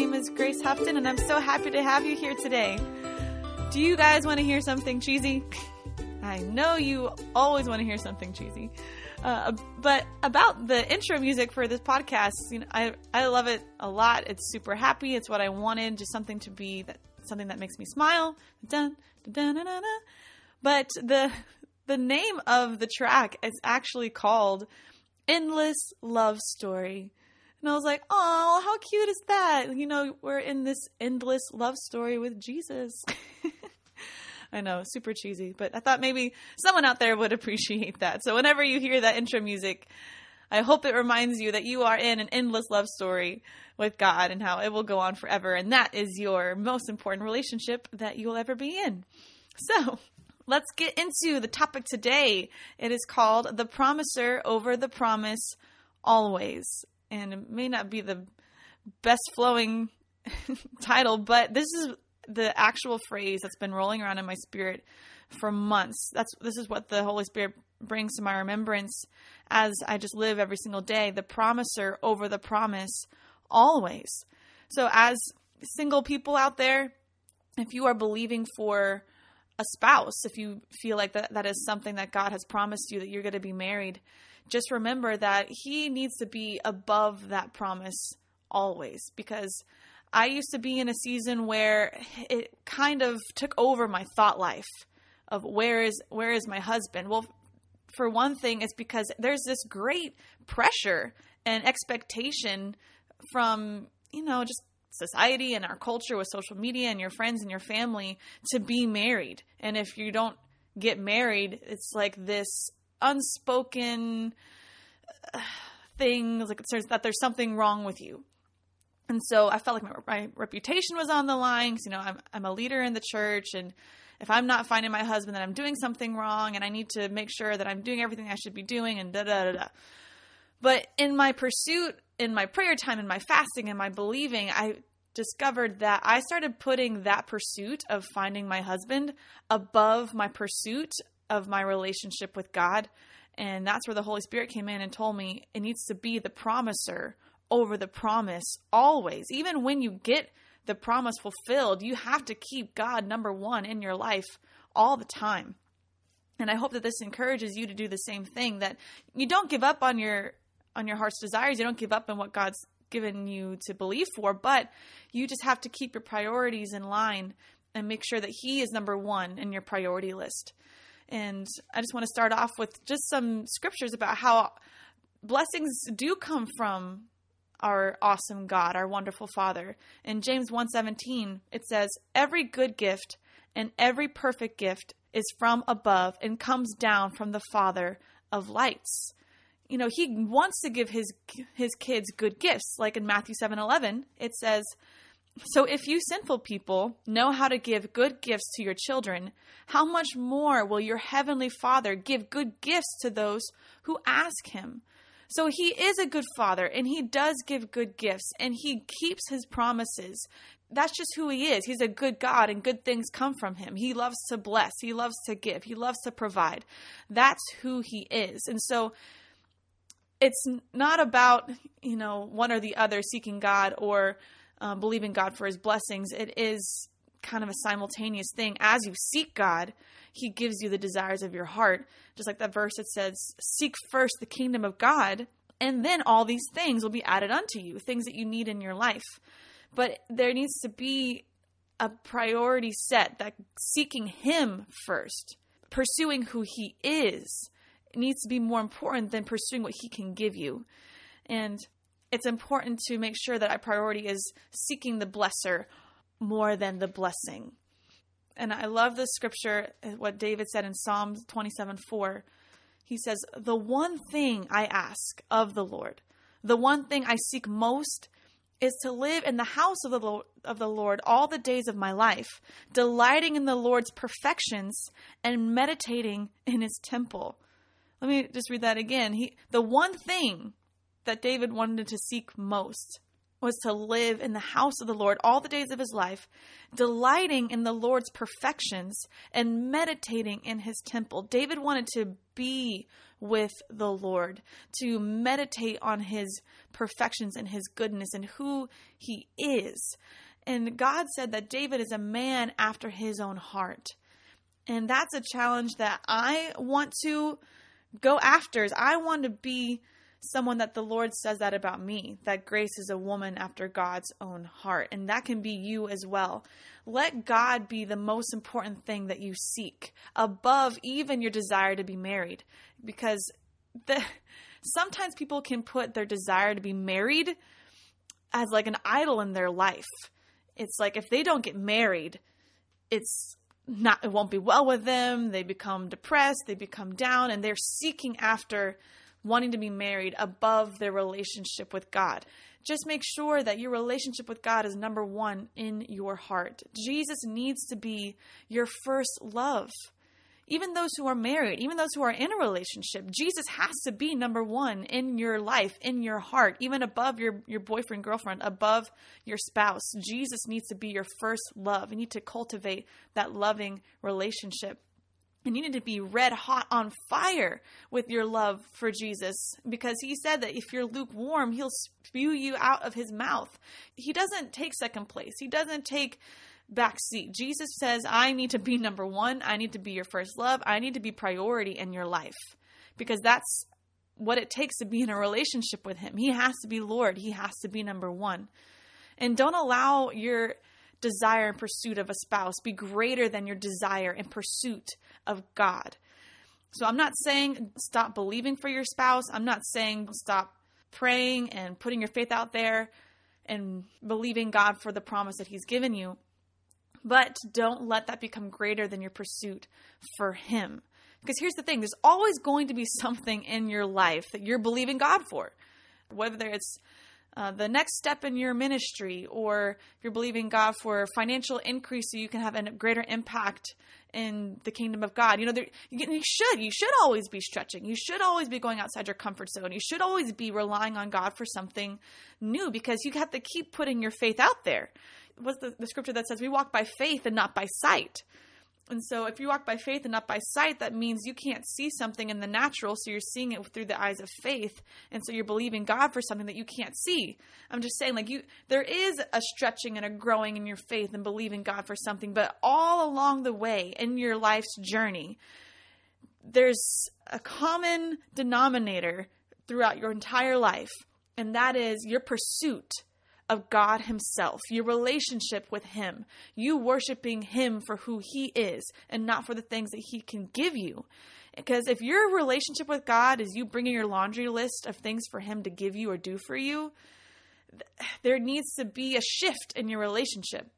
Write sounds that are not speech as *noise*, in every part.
name is Grace Houghton, and I'm so happy to have you here today. Do you guys want to hear something cheesy? *laughs* I know you always want to hear something cheesy. Uh, but about the intro music for this podcast, you know, I I love it a lot. It's super happy. It's what I wanted, just something to be that something that makes me smile. Dun, dun, dun, dun. But the the name of the track is actually called "Endless Love Story." And I was like, oh, how cute is that? You know, we're in this endless love story with Jesus. *laughs* I know, super cheesy, but I thought maybe someone out there would *laughs* appreciate that. So whenever you hear that intro music, I hope it reminds you that you are in an endless love story with God and how it will go on forever. And that is your most important relationship that you will ever be in. So let's get into the topic today. It is called The Promiser Over the Promise Always. And it may not be the best flowing *laughs* title, but this is the actual phrase that's been rolling around in my spirit for months. That's this is what the Holy Spirit brings to my remembrance as I just live every single day, the promiser over the promise always. So as single people out there, if you are believing for a spouse, if you feel like that that is something that God has promised you that you're going to be married, just remember that he needs to be above that promise always because I used to be in a season where it kind of took over my thought life of where is where is my husband? Well, for one thing, it's because there's this great pressure and expectation from, you know, just society and our culture with social media and your friends and your family to be married. And if you don't get married, it's like this unspoken uh, things thing, like that there's something wrong with you. And so I felt like my, my reputation was on the line because, you know, I'm, I'm a leader in the church. And if I'm not finding my husband, then I'm doing something wrong. And I need to make sure that I'm doing everything I should be doing and da da da da. But in my pursuit, in my prayer time, in my fasting, in my believing, I discovered that I started putting that pursuit of finding my husband above my pursuit of my relationship with God. And that's where the Holy Spirit came in and told me it needs to be the promiser over the promise always. Even when you get the promise fulfilled, you have to keep God number one in your life all the time. And I hope that this encourages you to do the same thing that you don't give up on your on your heart's desires, you don't give up on what God's given you to believe for, but you just have to keep your priorities in line and make sure that he is number 1 in your priority list. And I just want to start off with just some scriptures about how blessings do come from our awesome God, our wonderful Father. In James 1:17, it says, "Every good gift and every perfect gift is from above and comes down from the Father of lights." You know, he wants to give his his kids good gifts. Like in Matthew 7:11, it says, "So if you sinful people know how to give good gifts to your children, how much more will your heavenly Father give good gifts to those who ask him?" So he is a good father and he does give good gifts and he keeps his promises. That's just who he is. He's a good God and good things come from him. He loves to bless, he loves to give, he loves to provide. That's who he is. And so it's not about, you know, one or the other seeking God or um, believing God for his blessings. It is kind of a simultaneous thing. As you seek God, he gives you the desires of your heart. Just like that verse that says, Seek first the kingdom of God, and then all these things will be added unto you, things that you need in your life. But there needs to be a priority set that seeking Him first, pursuing who He is, needs to be more important than pursuing what He can give you. And it's important to make sure that our priority is seeking the blesser more than the blessing. And I love the scripture, what David said in Psalm 27 4. He says, The one thing I ask of the Lord, the one thing I seek most is to live in the house of the Lord, of the Lord all the days of my life, delighting in the Lord's perfections and meditating in his temple. Let me just read that again. He, the one thing that David wanted to seek most was to live in the house of the Lord all the days of his life, delighting in the Lord's perfections and meditating in his temple. David wanted to be with the Lord, to meditate on his perfections and his goodness and who he is. And God said that David is a man after his own heart. And that's a challenge that I want to go after. Is I want to be someone that the Lord says that about me, that Grace is a woman after God's own heart. And that can be you as well. Let God be the most important thing that you seek above even your desire to be married. Because the, *laughs* sometimes people can put their desire to be married as like an idol in their life. It's like if they don't get married, it's not it won't be well with them they become depressed they become down and they're seeking after wanting to be married above their relationship with God. Just make sure that your relationship with God is number one in your heart. Jesus needs to be your first love. Even those who are married, even those who are in a relationship, Jesus has to be number one in your life, in your heart, even above your, your boyfriend, girlfriend, above your spouse. Jesus needs to be your first love. You need to cultivate that loving relationship. And you need to be red hot on fire with your love for Jesus because he said that if you're lukewarm, he'll spew you out of his mouth. He doesn't take second place, he doesn't take back seat. Jesus says, I need to be number one. I need to be your first love. I need to be priority in your life because that's what it takes to be in a relationship with him. He has to be Lord, he has to be number one. And don't allow your desire and pursuit of a spouse be greater than your desire and pursuit of God. So I'm not saying stop believing for your spouse. I'm not saying stop praying and putting your faith out there and believing God for the promise that He's given you. But don't let that become greater than your pursuit for Him. Because here's the thing there's always going to be something in your life that you're believing God for. Whether it's uh, the next step in your ministry, or if you're believing God for financial increase so you can have a greater impact in the kingdom of God. You know, there, you should, you should always be stretching. You should always be going outside your comfort zone. You should always be relying on God for something new because you have to keep putting your faith out there. What's the, the scripture that says we walk by faith and not by sight? And so, if you walk by faith and not by sight, that means you can't see something in the natural, so you're seeing it through the eyes of faith, and so you're believing God for something that you can't see. I'm just saying, like you, there is a stretching and a growing in your faith and believing God for something, but all along the way in your life's journey, there's a common denominator throughout your entire life, and that is your pursuit of God Himself, your relationship with Him, you worshiping Him for who He is and not for the things that He can give you. Because if your relationship with God is you bringing your laundry list of things for Him to give you or do for you, there needs to be a shift in your relationship.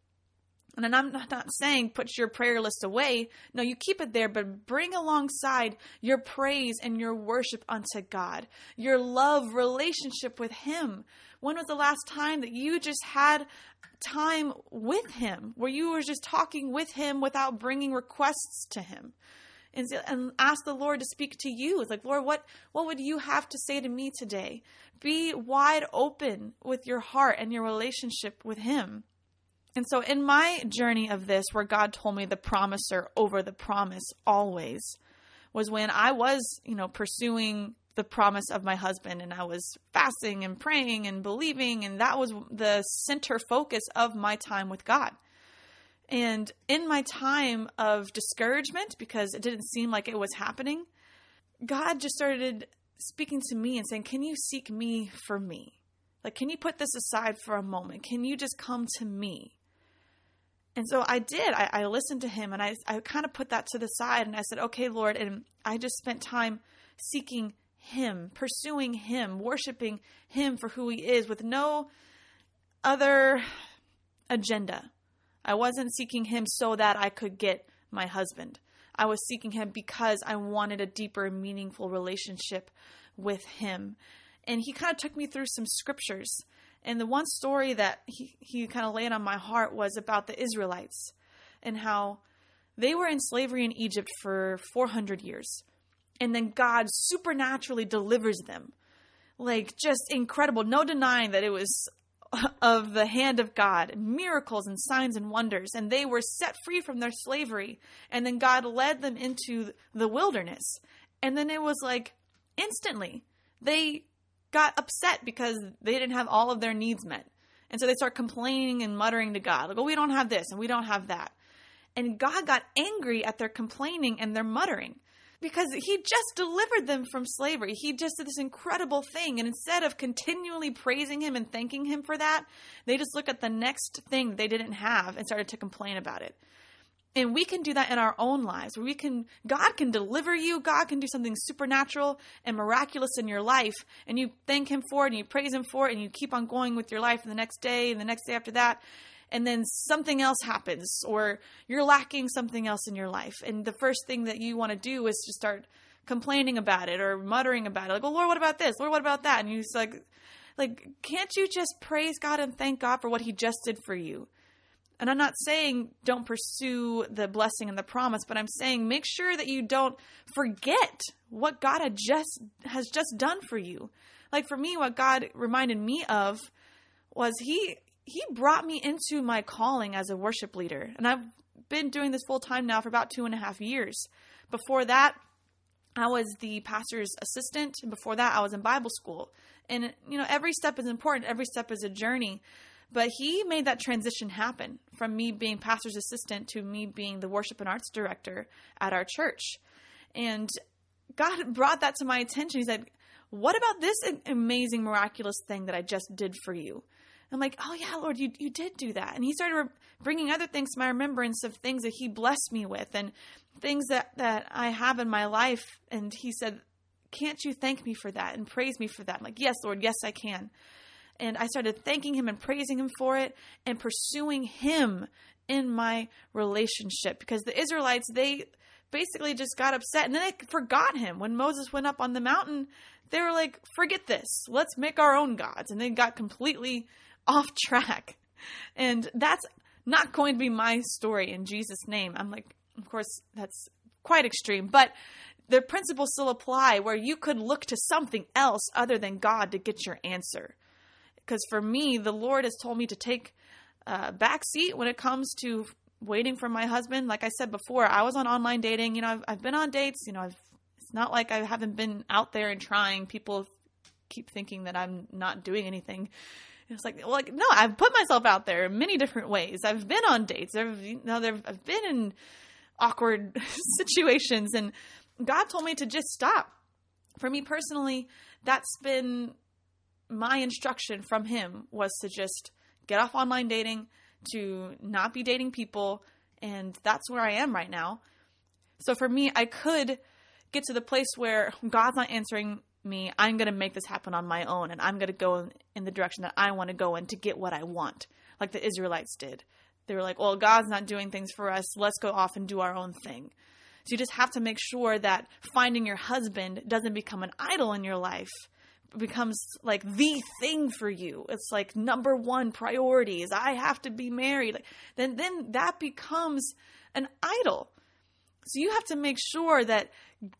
And I'm not saying put your prayer list away. No, you keep it there, but bring alongside your praise and your worship unto God, your love relationship with Him. When was the last time that you just had time with Him, where you were just talking with Him without bringing requests to Him? And, and ask the Lord to speak to you. It's like, Lord, what, what would you have to say to me today? Be wide open with your heart and your relationship with Him. And so, in my journey of this, where God told me the promiser over the promise always, was when I was, you know, pursuing the promise of my husband and I was fasting and praying and believing and that was the center focus of my time with God. And in my time of discouragement because it didn't seem like it was happening, God just started speaking to me and saying, "Can you seek me for me? Like can you put this aside for a moment? Can you just come to me?" And so I did. I, I listened to him and I, I kind of put that to the side and I said, okay, Lord. And I just spent time seeking him, pursuing Him, worshiping Him for who He is with no other agenda. I wasn't seeking Him so that I could get my husband. I was seeking Him because I wanted a deeper, meaningful relationship with Him. And He kind of took me through some scriptures. And the one story that He, he kind of laid on my heart was about the Israelites and how they were in slavery in Egypt for 400 years and then God supernaturally delivers them. Like just incredible. No denying that it was *laughs* of the hand of God, miracles and signs and wonders, and they were set free from their slavery. And then God led them into the wilderness. And then it was like instantly they got upset because they didn't have all of their needs met. And so they start complaining and muttering to God, like, oh, we don't have this and we don't have that. And God got angry at their complaining and their muttering because he just delivered them from slavery. He just did this incredible thing. And instead of continually praising him and thanking him for that, they just look at the next thing they didn't have and started to complain about it. And we can do that in our own lives. We can God can deliver you. God can do something supernatural and miraculous in your life. And you thank him for it and you praise him for it and you keep on going with your life and the next day and the next day after that. And then something else happens or you're lacking something else in your life. And the first thing that you want to do is to start complaining about it or muttering about it. Like well lord what about this? Lord what about that? And you like like can't you just praise god and thank god for what he just did for you and i'm not saying don't pursue the blessing and the promise but i'm saying make sure that you don't forget what god had just has just done for you like for me what god reminded me of was he he brought me into my calling as a worship leader. And I've been doing this full time now for about two and a half years. Before that, I was the pastor's assistant. And before that, I was in Bible school. And, you know, every step is important, every step is a journey. But he made that transition happen from me being pastor's assistant to me being the worship and arts director at our church. And God *laughs* brought that to my attention. He said, What about this amazing, miraculous thing that I just did for you? I'm like, oh yeah, Lord, you you did do that. And he started re- bringing other things to my remembrance of things that he blessed me with and things that that I have in my life. And he said, can't you thank me for that and praise me for that? I'm like, yes, Lord, yes, I can. And I started thanking him and praising him for it and pursuing him in my relationship because the Israelites they basically just got upset and then they forgot him when Moses went up on the mountain. They were like, forget this. Let's make our own gods. And they got completely *laughs* off track. And that's not going to be my story in Jesus' name. I'm like, of course, that's quite extreme, but the principles still apply where you could look to something else other than God to get your answer. Because for me, the Lord has told me to take a back seat when it comes to waiting for my husband. Like I said before, I was on online dating. You know, I've, I've been on dates. You know, I've, it's not like I haven't been out there and trying. People keep thinking that I'm not doing anything. It's like, well, like, no, I've put myself out there in many different ways. I've been on dates. I've, you know, there I've been in awkward *laughs* situations, and God told me to just stop. For me personally, that's been my instruction from Him was to just get off online dating, to not be dating people, and that's where I am right now. So for me, I could get to the place where God's not answering me, I'm going to make this happen on my own and I'm going to go in the direction that I want to go in to get what I want, like the Israelites did. They were like, well, God's not doing things for us. Let's go off and do our own thing. So you just have to make sure that finding your husband doesn't become an idol in your life. Becomes like the thing for you. It's like number one priority is I have to be married. Like, then then that becomes an idol. So you have to make sure that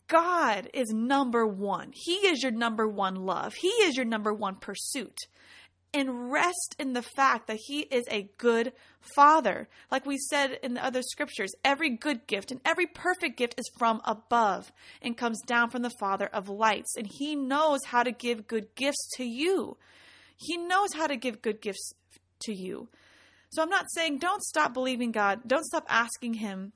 God is number one. He is your number one love. He is your number one pursuit. And rest in the fact that He is a good Father. Like we said in the other scriptures, every good gift and every perfect gift is from above and comes down from the Father of lights. And He knows how to give good gifts to you. He knows how to give good gifts to you. So I'm not saying don't stop believing God, don't stop asking Him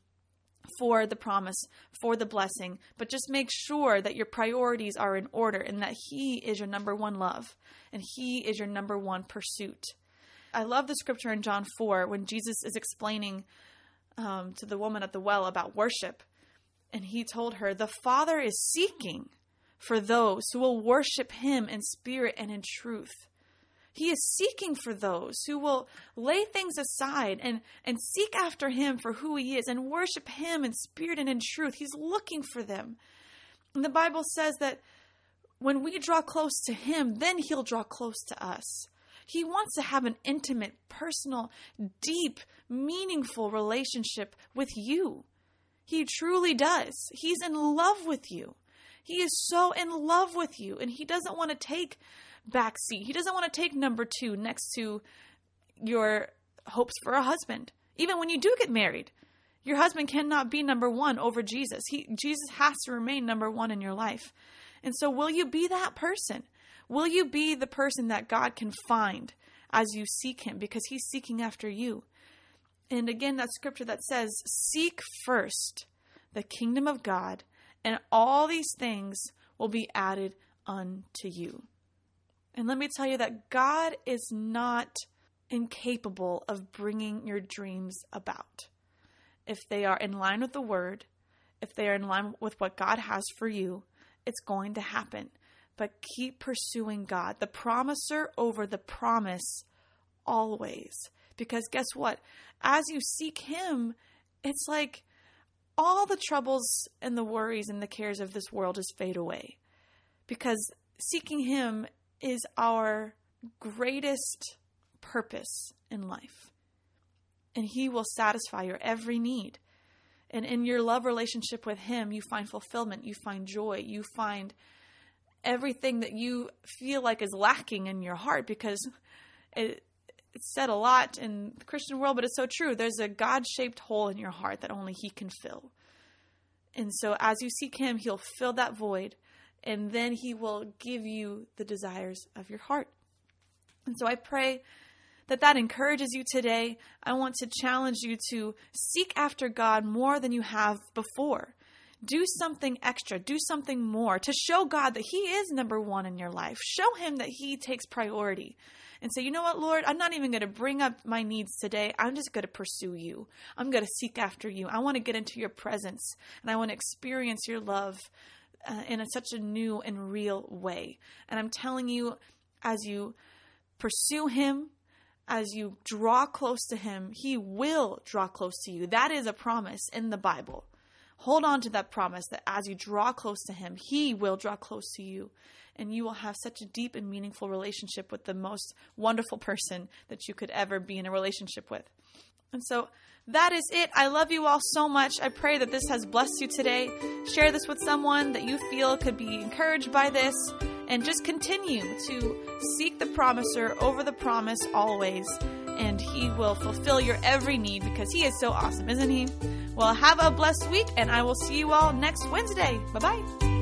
for the promise, for the blessing, but just make sure that your priorities are in order and that He is your number one love and He is your number one pursuit. I love the scripture in John 4 when Jesus is explaining um, to the woman at the well about worship. And he told her, The Father is seeking for those who will worship Him in spirit and in truth. He is seeking for those who will lay things aside and, and seek after Him for who He is and worship Him in spirit and in truth. He's looking for them. And the Bible says that when we draw close to Him, then He'll draw close to us. He wants to have an intimate, personal, deep, meaningful relationship with you. He truly does. He's in love with you. He is so in love with you and he doesn't want to take back seat. He doesn't want to take number 2 next to your hopes for a husband. Even when you do get married, your husband cannot be number 1 over Jesus. He Jesus has to remain number 1 in your life. And so will you be that person? Will you be the person that God can find as you seek him because he's seeking after you? And again, that scripture that says, Seek first the kingdom of God, and all these things will be added unto you. And let me tell you that God is not incapable of bringing your dreams about. If they are in line with the word, if they are in line with what God has for you, it's going to happen. But keep pursuing God, the promiser over the promise, always. Because guess what? As you seek Him, it's like all the troubles and the worries and the cares of this world just fade away. Because seeking Him is our greatest purpose in life. And He will satisfy your every need. And in your love relationship with Him, you find fulfillment, you find joy, you find everything that you feel like is lacking in your heart because it, it's said a lot in the Christian world, but it's so true. There's a God shaped hole in your heart that only He can fill. And so as you seek Him, He'll fill that void and then He will give you the desires of your heart. And so I pray that that encourages you today. I want to challenge you to seek after God more than you have before. Do something extra, do something more to show God that He is number one in your life. Show Him that He takes priority and say, you know what, Lord, I'm not even going to bring up my needs today. I'm just going to pursue you. I'm going to seek after you. I want to get into your presence and I want to experience your love uh, in a, such a new and real way. And I'm telling you, as you pursue Him, as you draw close to Him, He will draw close to you. That is a promise in the Bible. Hold on to that promise that as you draw close to Him, He will draw close to you and you will have such a deep and meaningful relationship with the most wonderful person that you could ever be in a relationship with. And so that is it. I love you all so much. I pray that this has blessed you today. Share this with someone that you feel could be encouraged by this. And just continue to seek the promiser over the promise always. And he will fulfill your every need because he is so awesome, isn't he? Well, have a blessed week, and I will see you all next Wednesday. Bye bye.